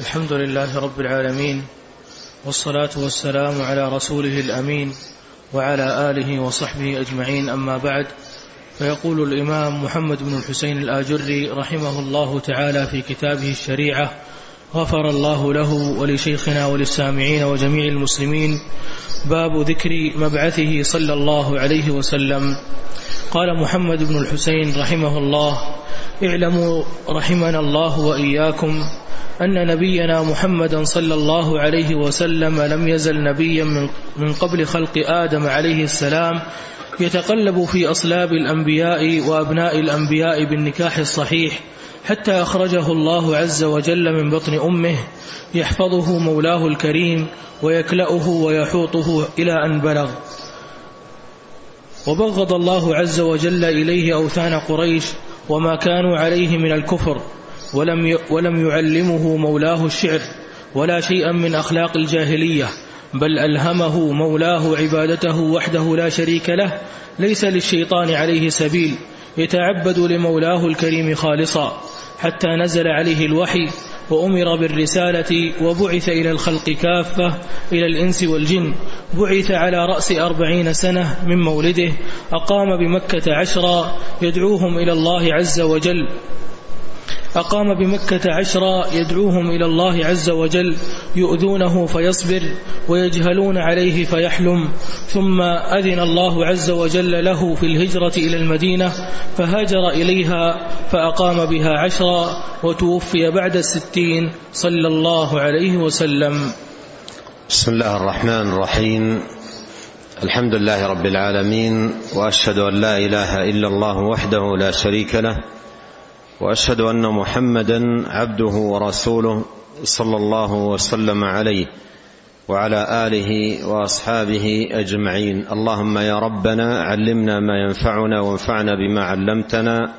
الحمد لله رب العالمين والصلاة والسلام على رسوله الأمين وعلى آله وصحبه أجمعين أما بعد فيقول الإمام محمد بن الحسين الآجري رحمه الله تعالى في كتابه الشريعة غفر الله له ولشيخنا وللسامعين وجميع المسلمين باب ذكر مبعثه صلى الله عليه وسلم. قال محمد بن الحسين رحمه الله اعلموا رحمنا الله وإياكم أن نبينا محمدا صلى الله عليه وسلم لم يزل نبيا من قبل خلق آدم عليه السلام يتقلب في أصلاب الأنبياء وأبناء الأنبياء بالنكاح الصحيح حتى أخرجه الله عز وجل من بطن أمه يحفظه مولاه الكريم ويكلأه ويحوطه إلى أن بلغ. وبغض الله عز وجل إليه أوثان قريش وما كانوا عليه من الكفر ولم ولم يعلمه مولاه الشعر ولا شيئا من أخلاق الجاهلية بل ألهمه مولاه عبادته وحده لا شريك له ليس للشيطان عليه سبيل يتعبد لمولاه الكريم خالصا حتى نزل عليه الوحي وأمر بالرسالة وبعث إلى الخلق كافة إلى الإنس والجن بعث على رأس أربعين سنة من مولده أقام بمكة عشرا يدعوهم إلى الله عز وجل. أقام بمكة عشرا يدعوهم إلى الله عز وجل يؤذونه فيصبر ويجهلون عليه فيحلم. ثم أذن الله عز وجل له في الهجرة إلى المدينة فهاجر إليها فأقام بها عشرا وتوفي بعد الستين صلى الله عليه وسلم. بسم الله الرحمن الرحيم. الحمد لله رب العالمين وأشهد أن لا إله إلا الله وحده لا شريك له وأشهد أن محمدا عبده ورسوله صلى الله وسلم عليه وعلى آله وأصحابه أجمعين. اللهم يا ربنا علمنا ما ينفعنا وانفعنا بما علمتنا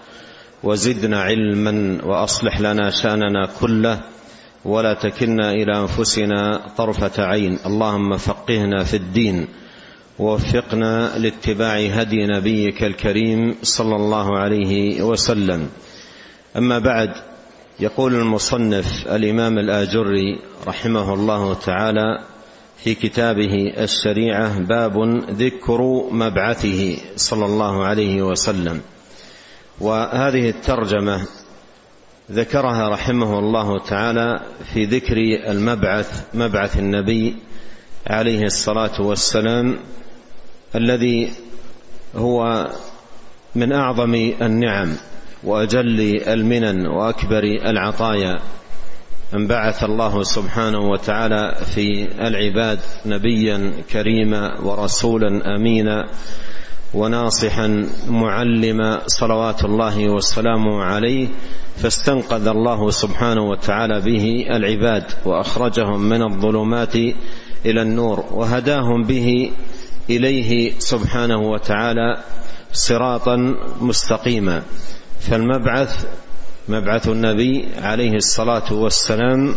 وزدنا علما وأصلح لنا شأننا كله ولا تكلنا إلى أنفسنا طرفة عين. اللهم فقهنا في الدين ووفقنا لاتباع هدي نبيك الكريم صلى الله عليه وسلم. أما بعد يقول المصنف الإمام الآجري رحمه الله تعالى في كتابه الشريعة باب ذكر مبعثه صلى الله عليه وسلم. وهذه الترجمة ذكرها رحمه الله تعالى في ذكر المبعث مبعث النبي عليه الصلاة والسلام الذي هو من أعظم النعم. وأجل المنن وأكبر العطايا. أن بعث الله سبحانه وتعالى في العباد نبيا كريما ورسولا أمينا وناصحا معلما صلوات الله وسلامه عليه فاستنقذ الله سبحانه وتعالى به العباد وأخرجهم من الظلمات إلى النور وهداهم به إليه سبحانه وتعالى صراطا مستقيما. فالمبعث مبعث النبي عليه الصلاة والسلام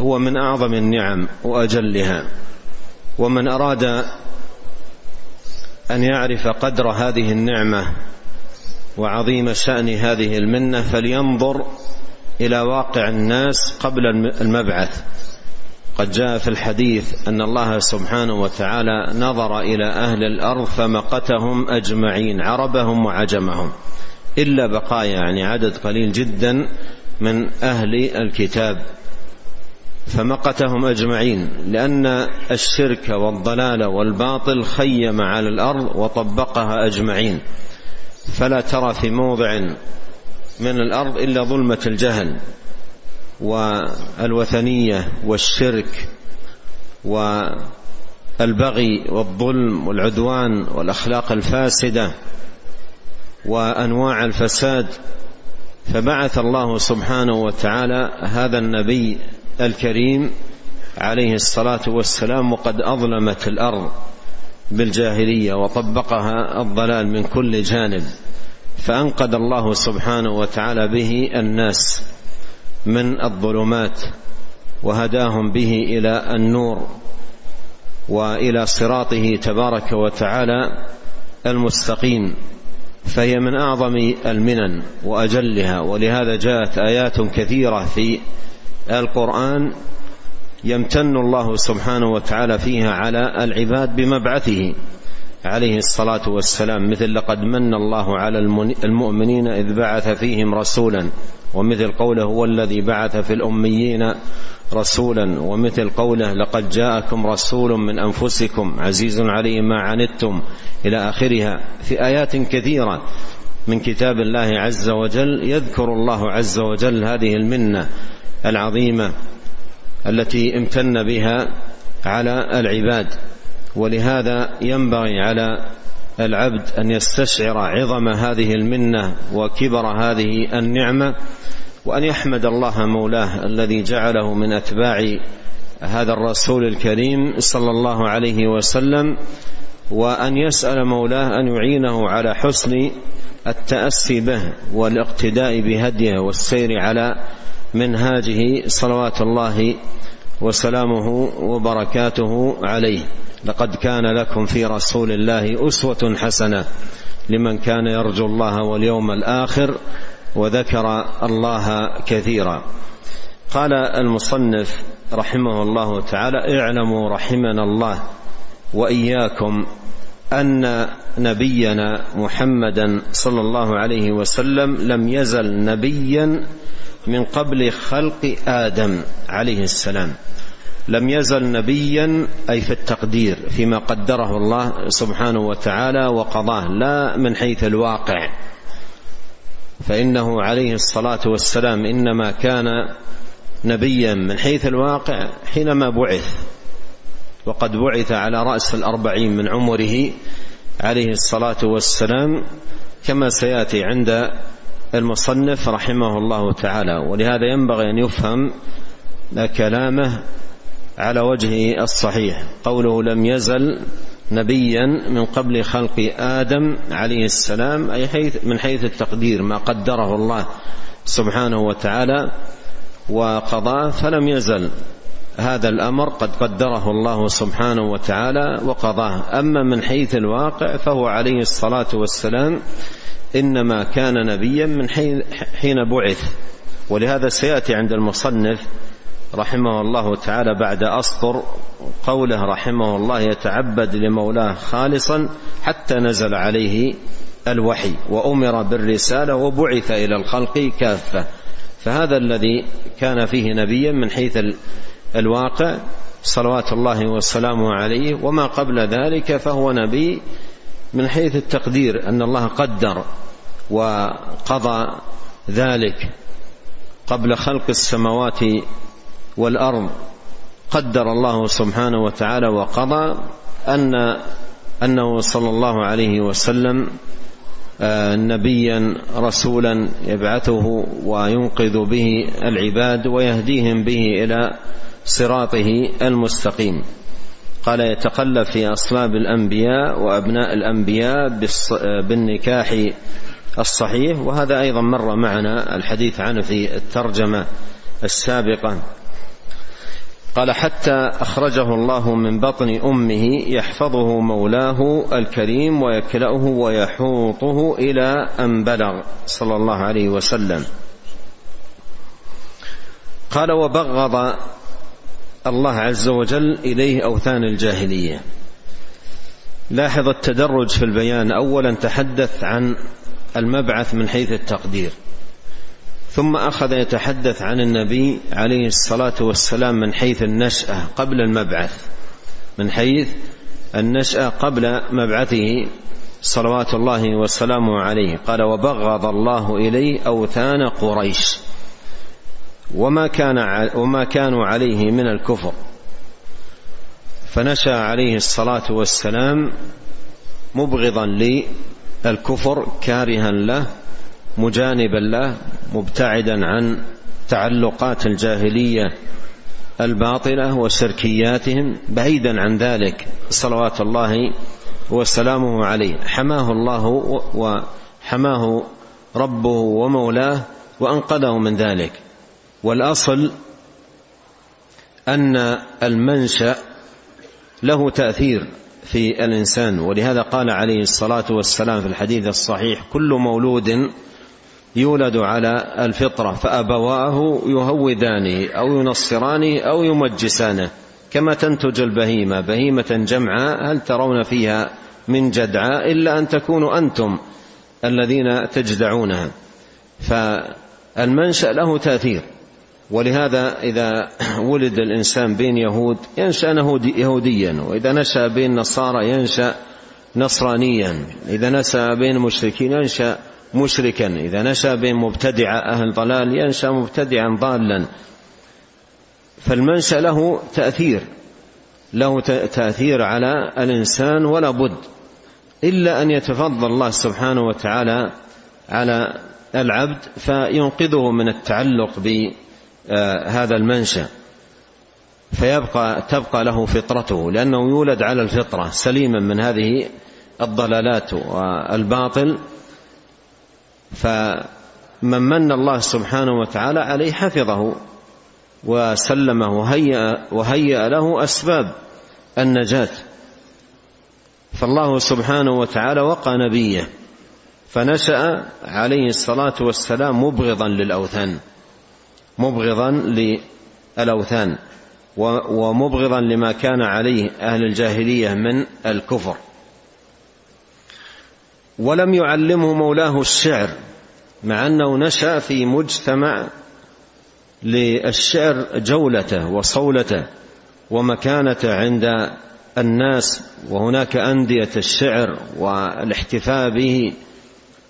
هو من أعظم النعم وأجلها ومن أراد أن يعرف قدر هذه النعمة وعظيم شأن هذه المنة فلينظر إلى واقع الناس قبل المبعث. قد جاء في الحديث أن الله سبحانه وتعالى نظر إلى أهل الأرض فمقتهم أجمعين عربهم وعجمهم. إلا بقايا يعني عدد قليل جدا من أهل الكتاب فمقتهم أجمعين لأن الشرك والضلال والباطل خيم على الأرض وطبقها أجمعين. فلا ترى في موضع من الأرض إلا ظلمة الجهل والوثنية والشرك والبغي والظلم والعدوان والأخلاق الفاسدة. وأنواع الفساد فبعث الله سبحانه وتعالى هذا النبي الكريم عليه الصلاة والسلام وقد أظلمت الأرض بالجاهلية وطبقها الضلال من كل جانب فأنقذ الله سبحانه وتعالى به الناس من الظلمات وهداهم به إلى النور وإلى صراطه تبارك وتعالى المستقيم. فهي من أعظم المنن وأجلها ولهذا جاءت آيات كثيرة في القرآن يمتن الله سبحانه وتعالى فيها على العباد بمبعثه عليه الصلاة والسلام مثل لقد من الله على المؤمنين إذ بعث فيهم رسولا ومثل قوله هو الذي بعث في الأميين رسولا ومثل قوله لقد جاءكم رسول من أنفسكم عزيز عليه ما عنتم إلى آخرها. في آيات كثيرة من كتاب الله عز وجل يذكر الله عز وجل هذه المنة العظيمة التي امتن بها على العباد ولهذا ينبغي على العبد أن يستشعر عظم هذه المنة وكبر هذه النعمة وأن يحمد الله مولاه الذي جعله من أتباع هذا الرسول الكريم صلى الله عليه وسلم وأن يسأل مولاه أن يعينه على حسن التأسي به والاقتداء بهديه والسير على منهاجه صلوات الله وسلامه وبركاته عليه. لقد كان لكم في رسول الله أسوة حسنة لمن كان يرجو الله واليوم الآخر. وذكر الله كثيرا. قال المصنف رحمه الله تعالى اعلموا رحمنا الله وإياكم أن نبينا محمدا صلى الله عليه وسلم لم يزل نبيا من قبل خلق آدم عليه السلام. لم يزل نبيا أي في التقدير فيما قدره الله سبحانه وتعالى وقضاه لا من حيث الواقع. فإنه عليه الصلاة والسلام إنما كان نبيا من حيث الواقع حينما بعث وقد بعث على رأس الأربعين من عمره عليه الصلاة والسلام كما سيأتي عند المصنف رحمه الله تعالى. ولهذا ينبغي أن يفهم كلامه على وجهه الصحيح. قوله لم يزل نبيا من قبل خلق آدم عليه السلام أي حيث من حيث التقدير ما قدره الله سبحانه وتعالى وقضاه فلم يزل. هذا الأمر قد قدره الله سبحانه وتعالى وقضاه. أما من حيث الواقع فهو عليه الصلاة والسلام إنما كان نبيا من حين بعث. ولهذا سيأتي عند المصنف رحمه الله تعالى بعد أسطر قوله رحمه الله يتعبد لمولاه خالصا حتى نزل عليه الوحي وأمر بالرسالة وبعث إلى الخلق كافة. فهذا الذي كان فيه نبيا من حيث الواقع صلوات الله وسلامه عليه وما قبل ذلك فهو نبي من حيث التقدير أن الله قدر وقضى ذلك قبل خلق السماوات والأرض. قدر الله سبحانه وتعالى وقضى أن أنه صلى الله عليه وسلم آه، نبيا رسولا يبعثه وينقذ به العباد ويهديهم به إلى صراطه المستقيم. قال يتقلب في أصلاب الأنبياء وأبناء الأنبياء بالنكاح الصحيح. وهذا أيضا مر معنا الحديث عنه في الترجمة السابقة. قال حتى أخرجه الله من بطن أمه يحفظه مولاه الكريم ويكلأه ويحوطه إلى أن بلغ صلى الله عليه وسلم. قال وبغض الله عز وجل إليه أوثان الجاهلية. لاحظ التدرج في البيان. اولا تحدث عن المبعث من حيث التقدير. ثم أخذ يتحدث عن النبي عليه الصلاة والسلام من حيث النشأة قبل المبعث. من حيث النشأة قبل مبعثه صلوات الله وسلامه عليه. قال وبغض الله اليه أوثان قريش. وما كان وما كانوا عليه من الكفر. فنشأ عليه الصلاة والسلام مبغضا للكفر كارها له مجانبا له مبتعدا عن تعلقات الجاهلية الباطلة وشركياتهم بعيدا عن ذلك صلوات الله وسلامه عليه. حماه الله وحماه ربه ومولاه وأنقذه من ذلك. والأصل أن المنشأ له تأثير في الإنسان ولهذا قال عليه الصلاة والسلام في الحديث الصحيح كل مولود يولد على الفطرة فأبواه يهودانه أو ينصرانه أو يمجسانه. كما تنتج البهيمة. بهيمة جمعاء هل ترون فيها من جدعاء إلا أن تكونوا أنتم الذين تجدعونها. فالمنشأ له تأثير. ولهذا إذا ولد الإنسان بين يهود ينشأ يهوديا. وإذا نشأ بين نصارى ينشأ نصرانيا. إذا نشأ بين مشركين ينشأ مشركا. إذا نشأ بين مبتدع أهل ضلال ينشأ مبتدعا ضالا. فالمنشأ له تأثير. له تأثير على الإنسان ولا بد. إلا أن يتفضل الله سبحانه وتعالى على العبد فينقذه من التعلق بهذا المنشأ. فيبقى تبقى له فطرته لأنه يولد على الفطرة سليما من هذه الضلالات والباطل. فمن من الله سبحانه وتعالى عليه حفظه وسلمه وهيأ, وهيأ له أسباب النجاة. فالله سبحانه وتعالى وقى نبيه فنشأ عليه الصلاة والسلام مبغضا للأوثان مبغضا للأوثان ومبغضا لما كان عليه أهل الجاهلية من الكفر. ولم يعلمه مولاه الشعر مع أنه نشأ في مجتمع للشعر جولته وصولته ومكانته عند الناس وهناك أندية الشعر والاحتفاء به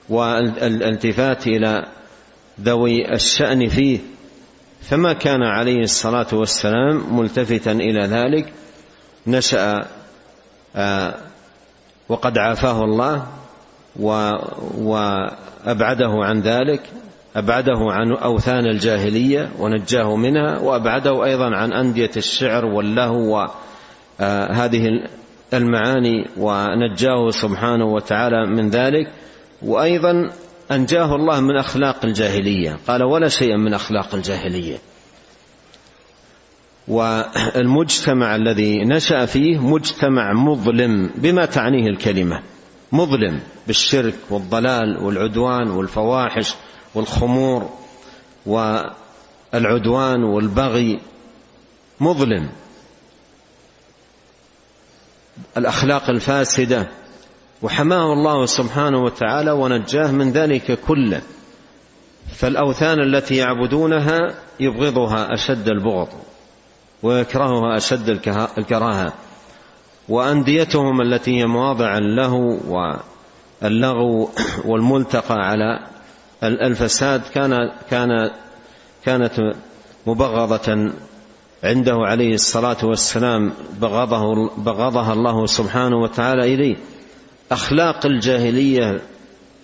والالتفات إلى ذوي الشأن فيه. فما كان عليه الصلاة والسلام ملتفتا إلى ذلك نشأ آه، وقد عافاه الله وأبعده عن ذلك أبعده عن أوثان الجاهلية ونجاه منها وأبعده أيضا عن أندية الشعر واللهو وهذه المعاني ونجاه سبحانه وتعالى من ذلك. وأيضا أنجاه الله من أخلاق الجاهلية. قال ولا شيء من أخلاق الجاهلية. والمجتمع الذي نشأ فيه مجتمع مظلم بما تعنيه الكلمة. مظلم بالشرك والضلال والعدوان والفواحش والخمور والعدوان والبغي مظلم. الأخلاق الفاسدة وحماه الله سبحانه وتعالى ونجاه من ذلك كله. فالأوثان التي يعبدونها يبغضها أشد البغض ويكرهها أشد الكراهة. وأنديتهم التي هي مواضع اللهو واللغو والملتقى على الفساد كان كان كانت مبغضة عنده عليه الصلاة والسلام. بغضه بغضها الله سبحانه وتعالى إليه. أخلاق الجاهلية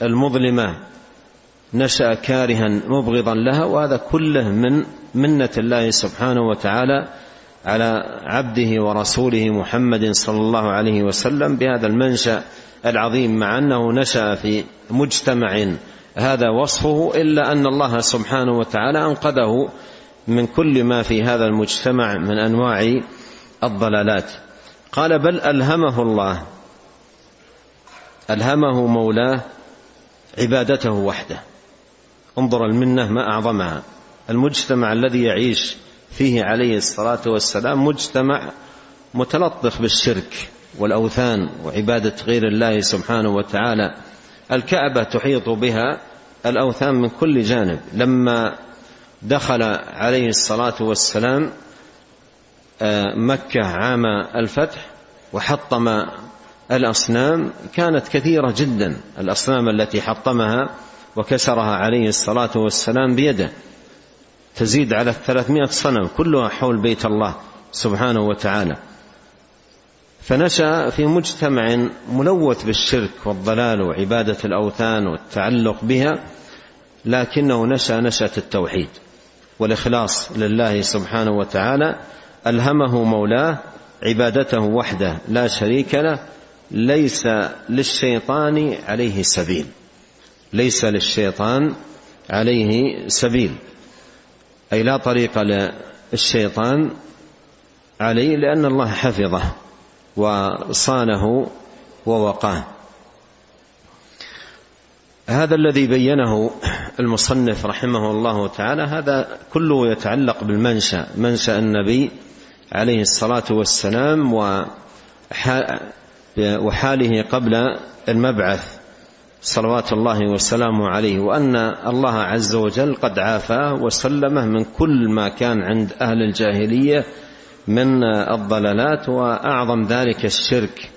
المظلمة نشأ كارها مبغضا لها وهذا كله من منة الله سبحانه وتعالى على عبده ورسوله محمد صلى الله عليه وسلم بهذا المنشأ العظيم مع أنه نشأ في مجتمع. هذا وصفه إلا أن الله سبحانه وتعالى أنقذه من كل ما في هذا المجتمع من أنواع الضلالات. قال بل ألهمه الله ألهمه مولاه عبادته وحده. انظر المنة ما أعظمها. المجتمع الذي يعيش فيه عليه الصلاة والسلام مجتمع متلطخ بالشرك والأوثان وعبادة غير الله سبحانه وتعالى. الكعبة تحيط بها الأوثان من كل جانب. لما دخل عليه الصلاة والسلام آه، مكة عام الفتح وحطم الأصنام كانت كثيرة جدا الأصنام التي حطمها وكسرها عليه الصلاة والسلام بيده. تزيد على الثلاثمائة صنم كلها حول بيت الله سبحانه وتعالى. فنشأ في مجتمع ملوث بالشرك والضلال وعبادة الأوثان والتعلق بها لكنه نشأ نشأة التوحيد والإخلاص لله سبحانه وتعالى ألهمه مولاه عبادته وحده لا شريك له ليس للشيطان عليه سبيل. ليس للشيطان عليه سبيل. أي لا طريق للشيطان عليه لأن الله حفظه وصانه ووقاه. هذا الذي بينه المصنف رحمه الله تعالى هذا كله يتعلق بالمنشأ منشأ النبي عليه الصلاة والسلام وحاله قبل المبعث. صلوات الله وسلامه عليه وأن الله عز وجل قد عافاه وسلمه من كل ما كان عند أهل الجاهلية من الضلالات وأعظم ذلك الشرك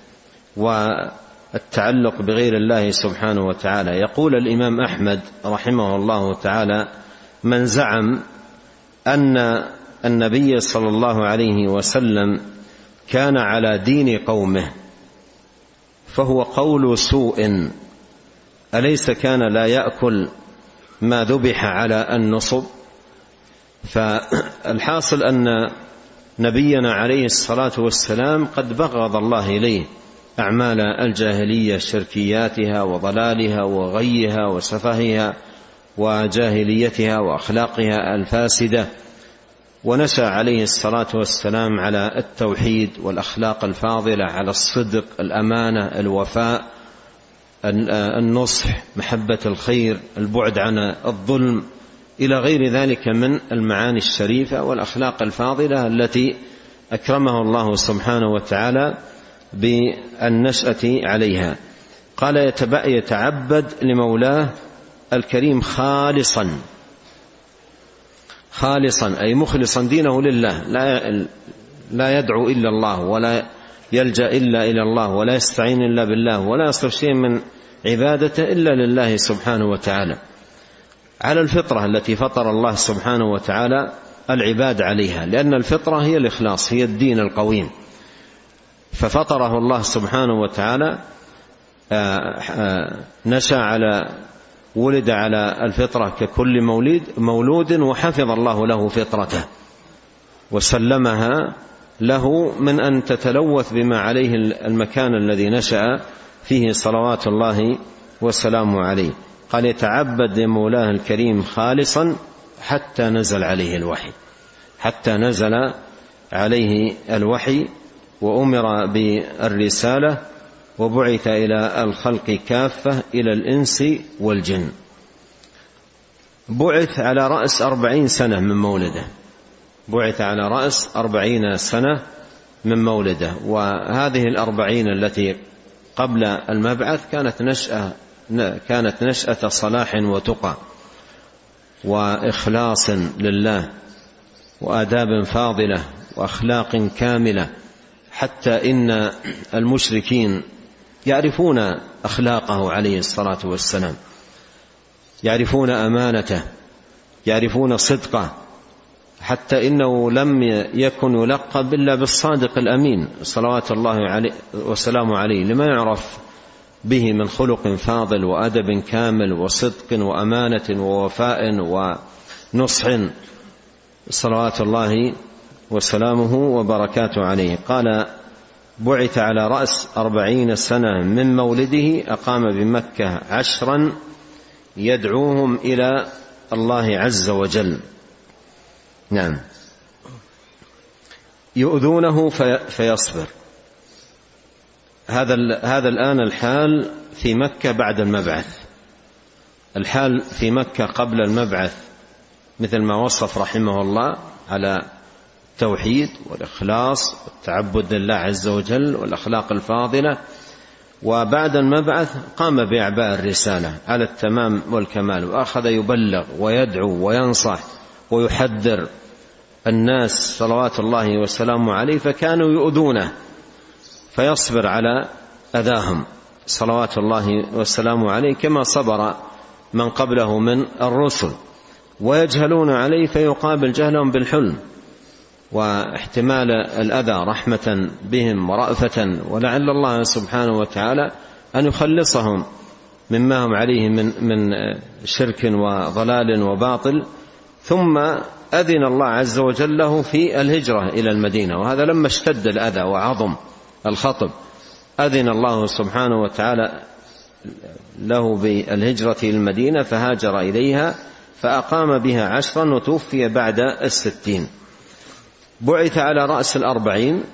والتعلق بغير الله سبحانه وتعالى. يقول الإمام أحمد رحمه الله تعالى من زعم أن النبي صلى الله عليه وسلم كان على دين قومه فهو قول سوء أليس كان لا يأكل ما ذبح على النصب؟ فالحاصل أن نبينا عليه الصلاة والسلام قد بغض الله إليه أعمال الجاهلية شركياتها وضلالها وغيها وسفهها وجاهليتها وأخلاقها الفاسدة ونشا عليه الصلاة والسلام على التوحيد والأخلاق الفاضلة على الصدق الأمانة الوفاء النصح محبة الخير البعد عن الظلم إلى غير ذلك من المعاني الشريفة والأخلاق الفاضلة التي اكرمه الله سبحانه وتعالى بالنشأة عليها. قال يتعبد لمولاه الكريم خالصا. خالصا أي مخلصا دينه لله لا لا يدعو إلا الله ولا يلجأ إلا إلى الله ولا يستعين إلا بالله ولا يصرف شيء من عبادته إلا لله سبحانه وتعالى. على الفطرة التي فطر الله سبحانه وتعالى العباد عليها لأن الفطرة هي الإخلاص هي الدين القويم. ففطره الله سبحانه وتعالى آه، آه، نشأ على ولد على الفطرة ككل مولود مولود وحفظ الله له فطرته وسلمها له من أن تتلوث بما عليه المكان الذي نشأ فيه صلوات الله وسلامه عليه. قال يتعبد لمولاه الكريم خالصا حتى نزل عليه الوحي. حتى نزل عليه الوحي وأمر بالرسالة وبعث إلى الخلق كافة إلى الإنس والجن. بعث على رأس أربعين سنة من مولده. بعث على رأس أربعين سنة من مولده وهذه الأربعين التي قبل المبعث كانت نشأة كانت نشأة صلاح وتقى وإخلاص لله وآداب فاضلة وأخلاق كاملة حتى إن المشركين يعرفون أخلاقه عليه الصلاة والسلام يعرفون أمانته يعرفون صدقه حتى إنه لم يكن يلقب إلا بالصادق الأمين صلوات الله عليه وسلامه عليه لما يعرف به من خلق فاضل وأدب كامل وصدق وأمانة ووفاء ونصح صلوات الله وسلامه وبركاته عليه. قال بعث على رأس أربعين سنة من مولده أقام بمكة عشرا يدعوهم إلى الله عز وجل. نعم. يؤذونه في فيصبر. هذا هذا الآن الحال في مكة بعد المبعث. الحال في مكة قبل المبعث مثل ما وصف رحمه الله على التوحيد والإخلاص والتعبد لله عز وجل والأخلاق الفاضلة. وبعد المبعث قام بإعباء الرسالة على التمام والكمال وأخذ يبلغ ويدعو وينصح. ويحذر الناس صلوات الله وسلامه عليه فكانوا يؤذونه فيصبر على أذاهم صلوات الله وسلامه عليه كما صبر من قبله من الرسل ويجهلون عليه فيقابل جهلهم بالحلم واحتمال الأذى رحمة بهم ورأفة ولعل الله سبحانه وتعالى أن يخلصهم مما هم عليه من من شرك وضلال وباطل. ثم أذن الله عز وجل له في الهجرة إلى المدينة وهذا لما اشتد الأذى وعظم الخطب أذن الله سبحانه وتعالى له بالهجرة إلى المدينة فهاجر إليها فأقام بها عشرا وتوفي بعد الستين. بعث على رأس الأربعين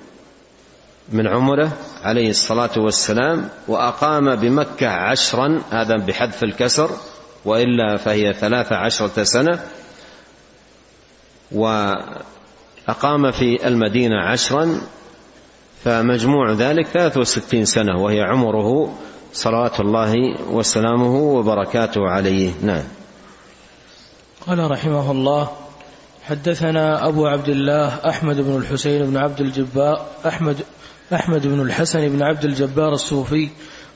من عمره عليه الصلاة والسلام وأقام بمكة عشرا هذا بحذف الكسر وإلا فهي ثلاث عشرة سنة وأقام في المدينة عشرا فمجموع ذلك ثلاث وستين سنة وهي عمره صلوات الله وسلامه وبركاته عليه. نعم. قال رحمه الله حدثنا أبو عبد الله أحمد بن الحسين بن عبد الجبار أحمد أحمد بن الحسن بن عبد الجبار الصوفي.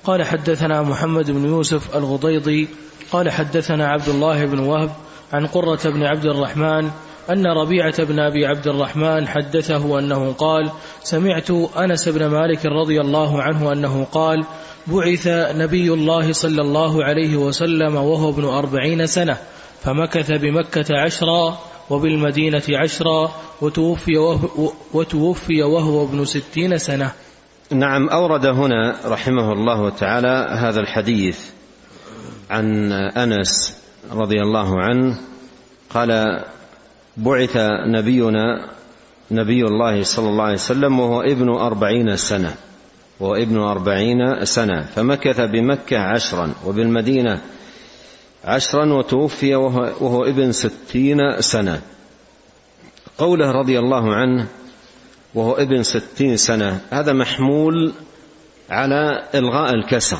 قال حدثنا محمد بن يوسف الغضيضي. قال حدثنا عبد الله بن وهب عن قرة بن عبد الرحمن أن ربيعة بن أبي عبد الرحمن حدثه أنه قال سمعت أنس بن مالك رضي الله عنه أنه قال بعث نبي الله صلى الله عليه وسلم وهو ابن أربعين سنة فمكث بمكة عشرا وبالمدينة عشرا وتوفي وهو, وتوفي وهو ابن ستين سنة. نعم أورد هنا رحمه الله تعالى هذا الحديث عن أنس رضي الله عنه قال بعث نبينا نبي الله صلى الله عليه وسلم وهو ابن أربعين سنة وهو ابن أربعين سنة. فمكث بمكة عشرا وبالمدينة عشرا وتوفي وهو, وهو ابن ستين سنة. قوله رضي الله عنه وهو ابن ستين سنة هذا محمول على إلغاء الكسر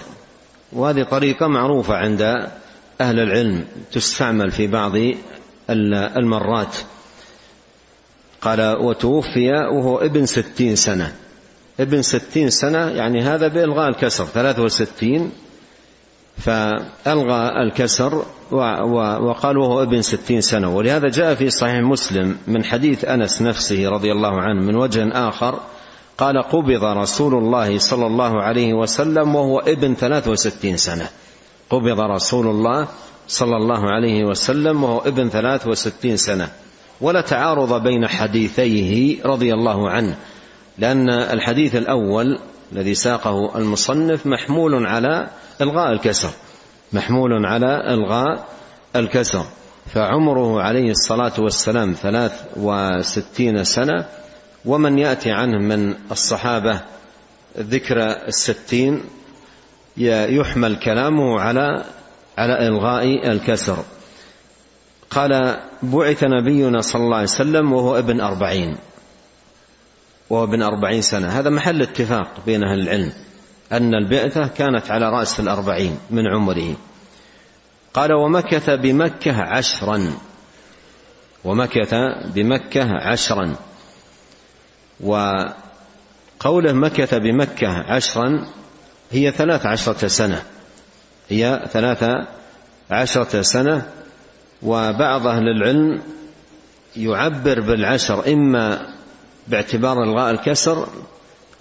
وهذه طريقة معروفة عند أهل العلم تستعمل في بعض المرات. قال وتوفي وهو ابن ستين سنة. ابن ستين سنة يعني هذا بإلغاء الكسر ثلاثة وستين. فألغى الكسر وقال وهو ابن ستين سنة. ولهذا جاء في صحيح مسلم من حديث أنس نفسه رضي الله عنه من وجه آخر قال قبض رسول الله صلى الله عليه وسلم وهو ابن ثلاث وستين سنة. قبض رسول الله صلى الله عليه وسلم وهو ابن ثلاث وستين سنة. ولا تعارض بين حديثيه رضي الله عنه لأن الحديث الأول الذي ساقه المصنف محمول على إلغاء الكسر محمول على إلغاء الكسر. فعمره عليه الصلاة والسلام ثلاث وستين سنة ومن يأتي عنه من الصحابة ذكر الستين يحمل كلامه على على إلغاء الكسر. قال بعث نبينا صلى الله عليه وسلم وهو ابن أربعين وهو ابن أربعين سنة. هذا محل اتفاق بين أهل العلم أن البعثة كانت على رأس الأربعين من عمره. قال ومكث بمكة عشرا ومكث بمكة عشرا. وقوله مكث بمكة عشرا هي ثلاث عشرة سنة. هي ثلاث عشرة سنة وبعض أهل العلم يعبر بالعشر إما باعتبار إلغاء الكسر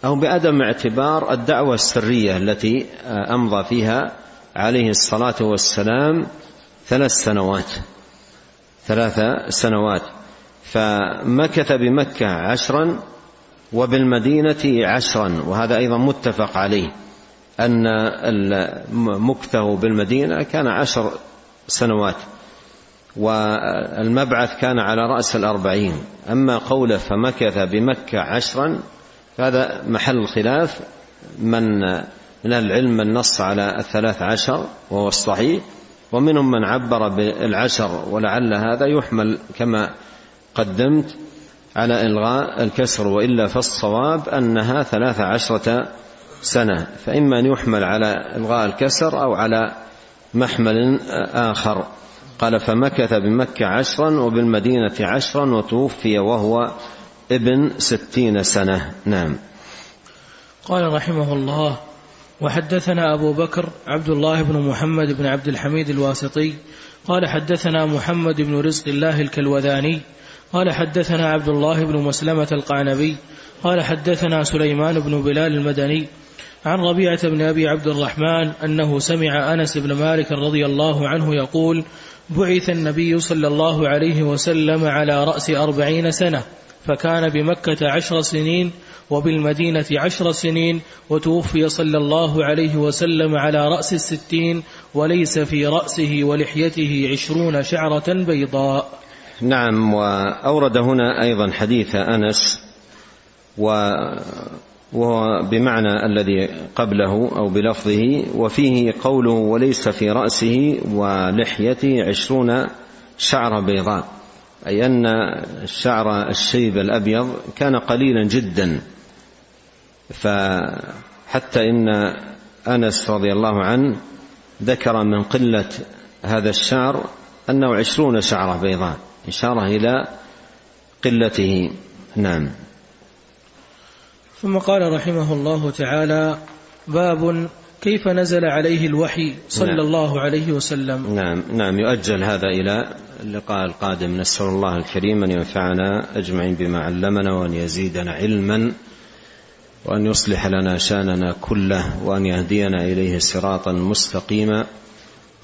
أو بعدم اعتبار الدعوة السرية التي أمضى فيها عليه الصلاة والسلام ثلاث سنوات. ثلاث سنوات. فمكث بمكة عشرا وبالمدينة عشرا وهذا أيضا متفق عليه. أن مكثه بالمدينة كان عشر سنوات والمبعث كان على رأس الأربعين. أما قوله فمكث بمكة عشرا فهذا محل خلاف. من من العلم من نص على الثلاث عشر وهو الصحيح ومنهم من عبر بالعشر ولعل هذا يحمل كما قدمت على إلغاء الكسر وإلا فالصواب أنها ثلاث عشرة سنة فإما أن يحمل على إلغاء الكسر أو على محمل آخر. قال فمكث بمكة عشرا وبالمدينة عشرا وتوفي وهو ابن ستين سنة. نعم. قال رحمه الله وحدثنا أبو بكر عبد الله بن محمد بن عبد الحميد الواسطي قال حدثنا محمد بن رزق الله الكلوذاني قال حدثنا عبد الله بن مسلمة القعنبي قال حدثنا سليمان بن بلال المدني عن ربيعة بن أبي عبد الرحمن أنه سمع أنس بن مالك رضي الله عنه يقول بعث النبي صلى الله عليه وسلم على رأس أربعين سنة فكان بمكة عشر سنين وبالمدينة عشر سنين وتوفي صلى الله عليه وسلم على رأس الستين وليس في رأسه ولحيته عشرون شعرة بيضاء. نعم وأورد هنا أيضا حديث أنس و وهو بمعنى الذي قبله أو بلفظه وفيه قوله وليس في رأسه ولحيته عشرون شعرة بيضاء أي أن الشعر الشيب الأبيض كان قليلا جدا. فحتى إن أنس رضي الله عنه ذكر من قلة هذا الشعر أنه عشرون شعرة بيضاء إشارة إلى قلته. نعم. ثم قال رحمه الله تعالى باب كيف نزل عليه الوحي صلى نعم. الله عليه وسلم. نعم نعم. يؤجل هذا إلى اللقاء القادم. نسأل الله الكريم أن ينفعنا أجمعين بما علمنا وأن يزيدنا علما وأن يصلح لنا شأننا كله وأن يهدينا إليه صراطا مستقيما.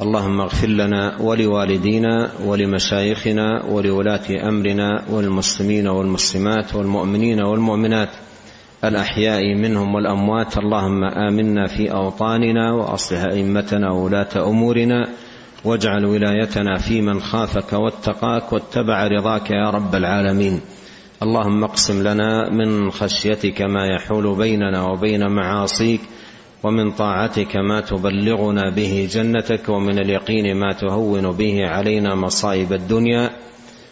اللهم اغفر لنا ولوالدينا ولمشايخنا ولولاة أمرنا والمسلمين والمسلمات والمؤمنين والمؤمنات. الأحياء منهم والأموات اللهم آمنا في أوطاننا وأصلح أئمتنا وولاة أمورنا واجعل ولايتنا في من خافك واتقاك واتبع رضاك يا رب العالمين. اللهم اقسم لنا من خشيتك ما يحول بيننا وبين معاصيك ومن طاعتك ما تبلغنا به جنتك ومن اليقين ما تهون به علينا مصائب الدنيا.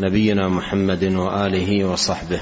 نبينا محمد وآله وصحبه.